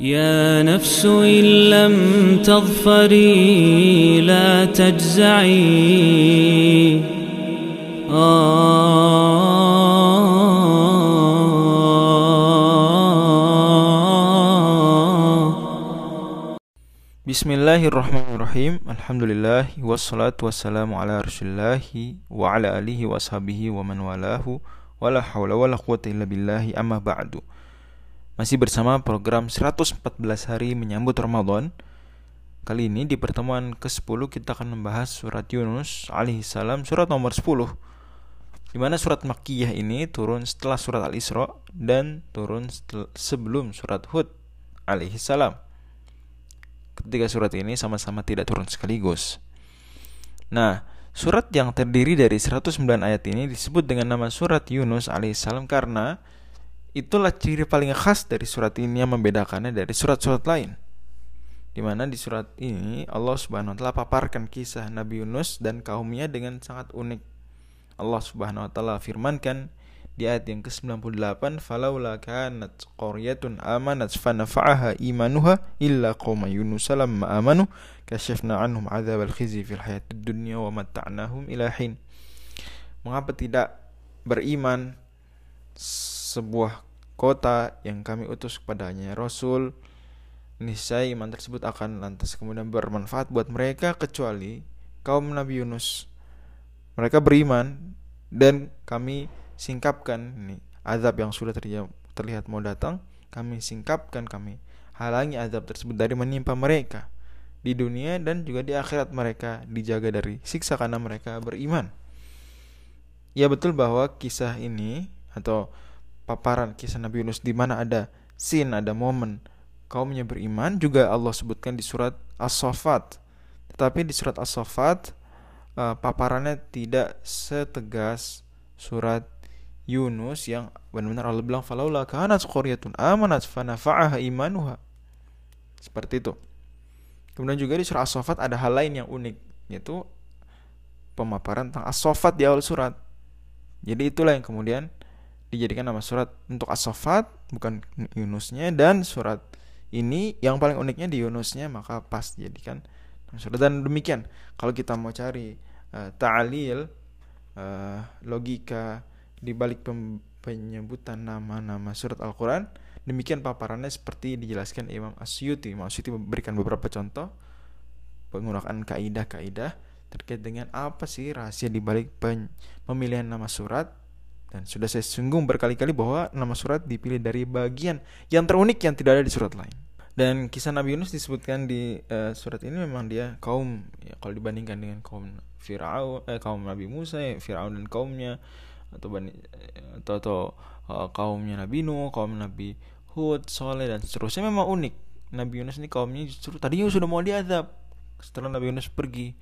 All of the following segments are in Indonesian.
يا نفس إن لم تظفري لا تجزعي. بسم الله الرحمن الرحيم الحمد لله والصلاة والسلام على رسول الله وعلى آله وصحبه ومن والاه ولا حول ولا قوة إلا بالله أما بعد Masih bersama program 114 hari menyambut Ramadan. Kali ini di pertemuan ke-10 kita akan membahas surat Yunus alaihi salam surat nomor 10 di mana surat Makkiyah ini turun setelah surat Al-Isra dan turun sebelum surat Hud alaihi salam. Ketiga surat ini sama-sama tidak turun sekaligus. Nah, surat yang terdiri dari 109 ayat ini disebut dengan nama surat Yunus alaihissalam karena itulah ciri paling khas dari surat ini yang membedakannya dari surat-surat lain. Di mana di surat ini Allah Subhanahu wa taala paparkan kisah Nabi Yunus dan kaumnya dengan sangat unik. Allah Subhanahu wa taala firmankan di ayat yang ke-98 falaula kanat qaryatun amanat fanafa'aha imanuha illa qauma yunus lamma amanu kashafna anhum adzab al-khizi fil hayatid dunya wa matta'nahum ila hin mengapa tidak beriman sebuah kota yang kami utus kepadanya. Rasul niscaya iman tersebut akan lantas kemudian bermanfaat buat mereka kecuali kaum Nabi Yunus. Mereka beriman dan kami singkapkan ini azab yang sudah terlihat mau datang kami singkapkan kami halangi azab tersebut dari menimpa mereka di dunia dan juga di akhirat mereka dijaga dari siksa karena mereka beriman. Ya betul bahwa kisah ini atau paparan kisah Nabi Yunus di mana ada scene ada momen kaumnya beriman juga Allah sebutkan di surat As-Saffat tetapi di surat As-Saffat uh, paparannya tidak setegas surat Yunus yang benar-benar Allah bilang falaula kanat qaryatun amanat fanafa'aha imanuha. Seperti itu. Kemudian juga di surah As-Saffat ada hal lain yang unik yaitu pemaparan tentang As-Saffat di awal surat. Jadi itulah yang kemudian dijadikan nama surat untuk As-Saffat bukan Yunusnya dan surat ini yang paling uniknya di Yunusnya maka pas dijadikan surat. Dan demikian kalau kita mau cari uh, ta'lil uh, logika di balik penyebutan nama-nama surat Al-Quran demikian paparannya seperti dijelaskan Imam Asyuti Imam Asyuti memberikan beberapa contoh penggunaan kaidah-kaidah terkait dengan apa sih rahasia di balik pemilihan nama surat dan sudah saya singgung berkali-kali bahwa nama surat dipilih dari bagian yang terunik yang tidak ada di surat lain dan kisah Nabi Yunus disebutkan di uh, surat ini memang dia kaum ya, kalau dibandingkan dengan kaum Firaun eh, kaum Nabi Musa ya, Firaun dan kaumnya atau bani, atau, atau uh, kaumnya Nabi Nuh, kaum Nabi Hud, Soleh dan seterusnya memang unik. Nabi Yunus ini kaumnya justru tadinya sudah mau diadab setelah Nabi Yunus pergi.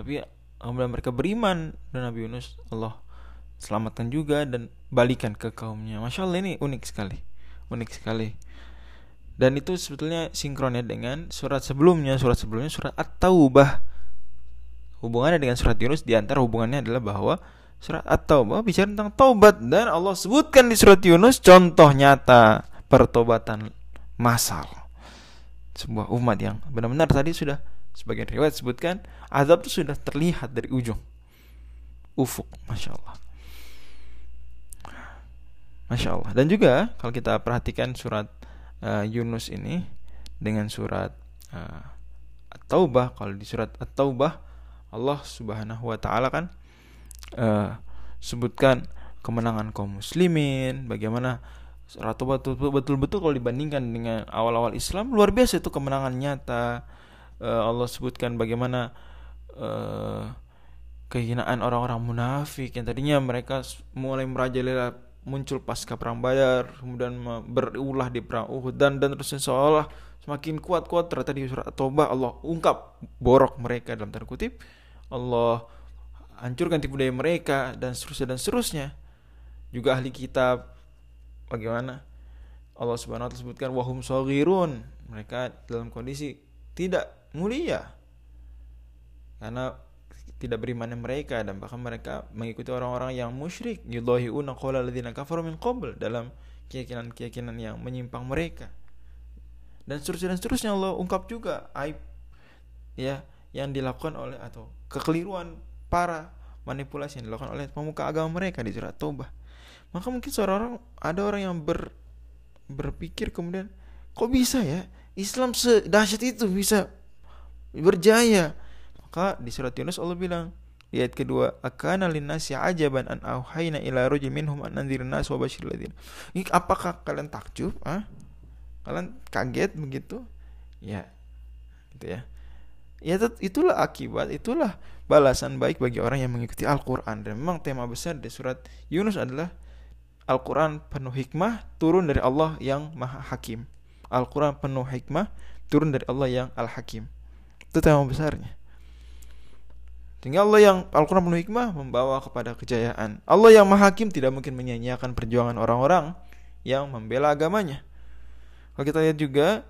Tapi kemudian mereka beriman dan Nabi Yunus Allah selamatkan juga dan balikan ke kaumnya. Masya Allah ini unik sekali, unik sekali. Dan itu sebetulnya sinkronnya dengan surat sebelumnya, surat sebelumnya surat At-Taubah. Hubungannya dengan surat Yunus di antara hubungannya adalah bahwa surat At-Taubah bicara tentang taubat dan Allah sebutkan di surat Yunus contoh nyata pertobatan massal sebuah umat yang benar-benar tadi sudah sebagian riwayat sebutkan azab itu sudah terlihat dari ujung ufuk masya Allah masya Allah dan juga kalau kita perhatikan surat uh, Yunus ini dengan surat uh, At-Taubah kalau di surat At-Taubah Allah Subhanahu wa taala kan uh, sebutkan kemenangan kaum muslimin, bagaimana Ratu betul-betul kalau dibandingkan dengan awal-awal Islam luar biasa itu kemenangan nyata. Allah sebutkan bagaimana uh, kehinaan orang-orang munafik yang tadinya mereka mulai merajalela muncul pasca perang Badar, kemudian berulah di perang Uhud dan dan terus seolah semakin kuat-kuat ternyata di surat Taubah Allah ungkap borok mereka. Dalam tanda kutip. Allah hancurkan tipu daya mereka dan seterusnya dan seterusnya. Juga ahli kitab bagaimana? Allah Subhanahu wa taala sebutkan wahum saghirun. Mereka dalam kondisi tidak mulia. Karena tidak berimannya mereka dan bahkan mereka mengikuti orang-orang yang musyrik yudahiuna qala alladziina kafaru min qabl dalam keyakinan-keyakinan yang menyimpang mereka dan seterusnya dan seterusnya Allah ungkap juga aib ya yang dilakukan oleh atau kekeliruan para manipulasi yang dilakukan oleh pemuka agama mereka di surat Taubah. Maka mungkin seorang orang ada orang yang ber, berpikir kemudian kok bisa ya Islam sedahsyat itu bisa berjaya. Maka di surat Yunus Allah bilang di ayat kedua akana linnasi ajaban an auhayna ila rajul minhum an andzirin nas wa ladzina. Apakah kalian takjub? Ah? Kalian kaget begitu? Ya. Gitu ya ya itulah akibat itulah balasan baik bagi orang yang mengikuti Al-Quran dan memang tema besar di surat Yunus adalah Al-Quran penuh hikmah turun dari Allah yang maha hakim Al-Quran penuh hikmah turun dari Allah yang Al-Hakim itu tema besarnya sehingga Allah yang Al-Quran penuh hikmah membawa kepada kejayaan. Allah yang maha hakim tidak mungkin menyanyiakan perjuangan orang-orang yang membela agamanya. Kalau kita lihat juga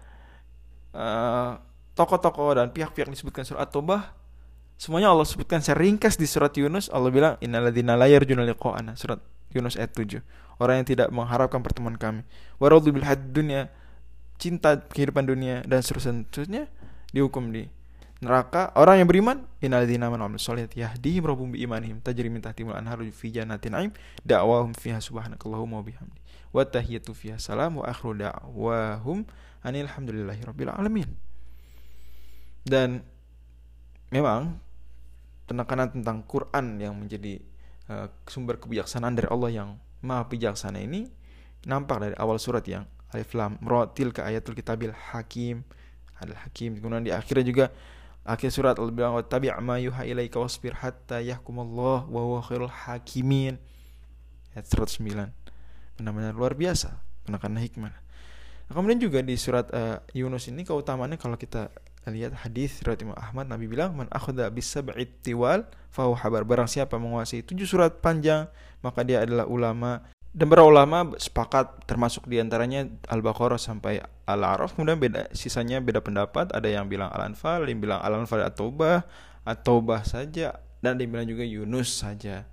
uh, tokoh-tokoh dan pihak-pihak disebutkan surat At-Taubah semuanya Allah sebutkan secara ringkas di surat Yunus. Allah bilang innalladzina la yarjuna surat Yunus ayat 7 orang yang tidak mengharapkan pertemuan kami. Waradu bil dunia cinta kehidupan dunia dan seterusnya dihukum di neraka. Orang yang beriman innalladzina amanu solihat yahdihim rabbum bi imanihim tajri min tahtihimul anharu fi jannatin na'im da'wahum fiha subhanakallahumma wa bihamdi. Wa tahiyyatu fiha salam wa akhiru da'wahum anil hamdulillahi rabbil alamin. Dan memang penekanan tentang Quran yang menjadi uh, sumber kebijaksanaan dari Allah yang maha bijaksana ini nampak dari awal surat yang alif lam rotil ke ayatul kitabil hakim. Adalah hakim kemudian di akhirnya juga akhir surat bilang tabi' ma yuha ilaika wasbir hatta yahkumallah wa huwa khairul hakimin. Ayat 109 benar-benar luar biasa penekanan hikmah. Nah, kemudian juga di surat uh, Yunus ini keutamaannya kalau kita lihat hadis riwayat Imam Ahmad Nabi bilang man akhadha bis sab'i tiwal fa habar barang siapa menguasai tujuh surat panjang maka dia adalah ulama dan para ulama sepakat termasuk di antaranya Al-Baqarah sampai Al-A'raf. Kemudian beda sisanya beda pendapat. Ada yang bilang Al-Anfal yang bilang Al-Anfal At-Taubah. At-Taubah saja. Dan ada yang bilang juga Yunus saja